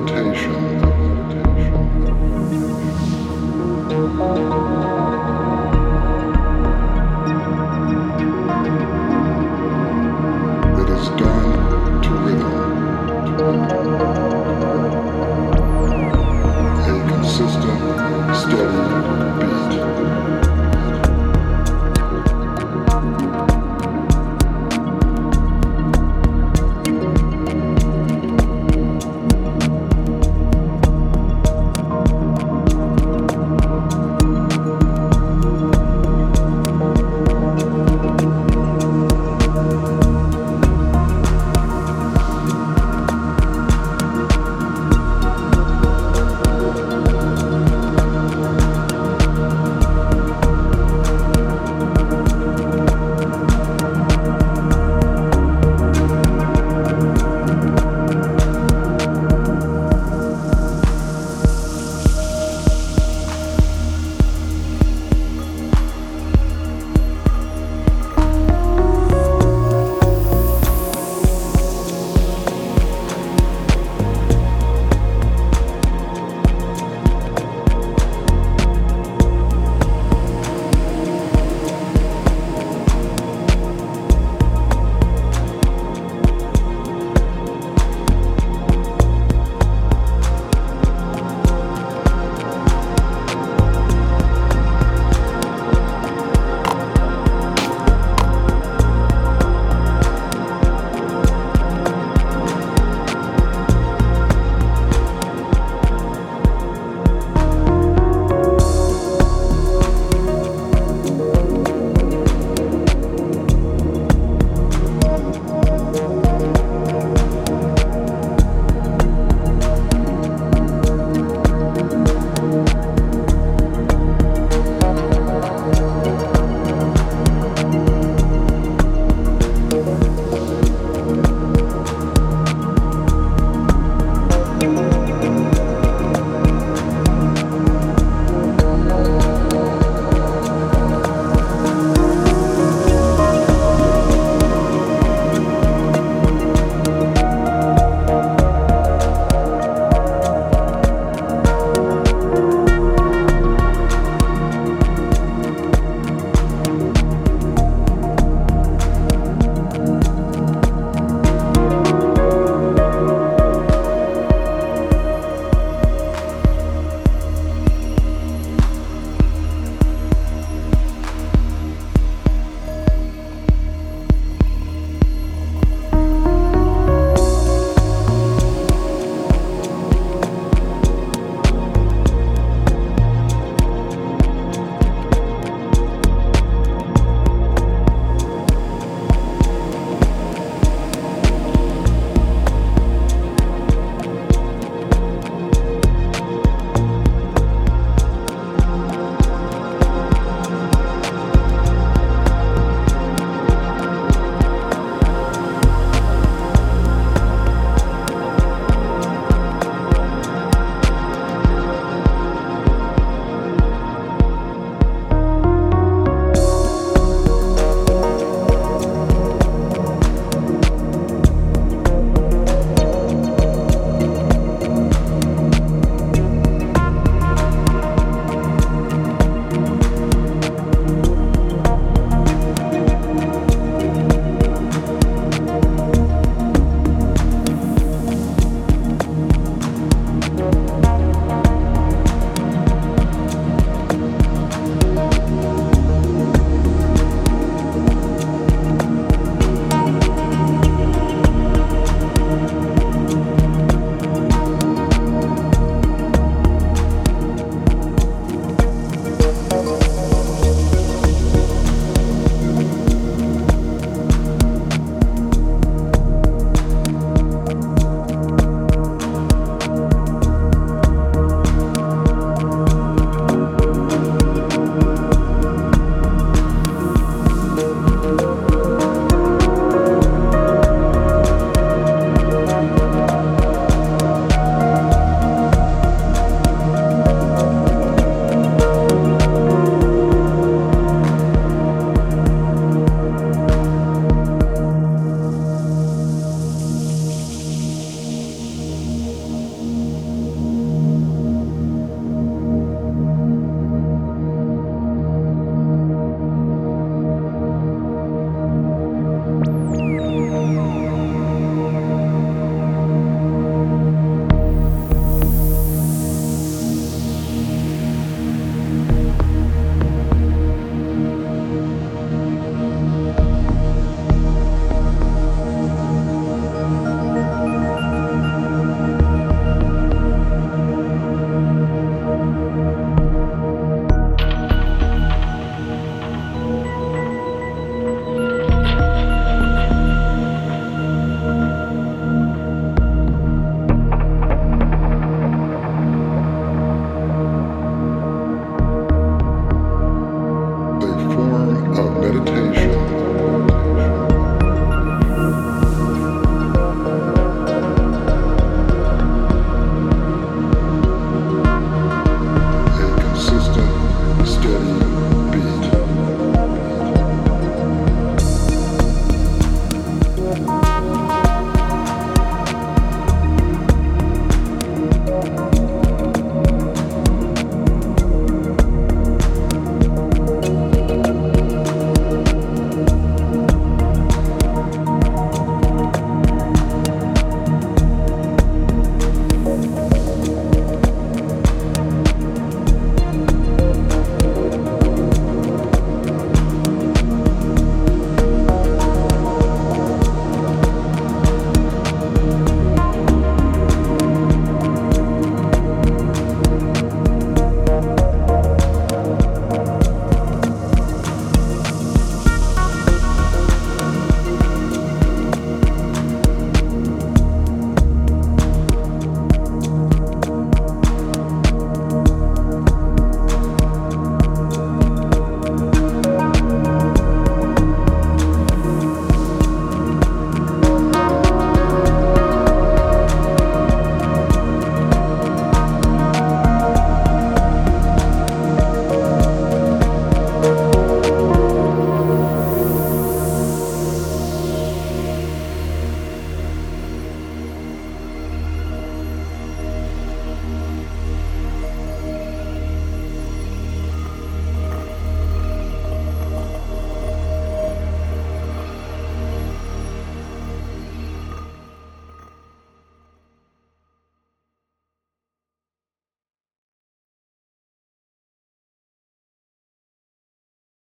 meditation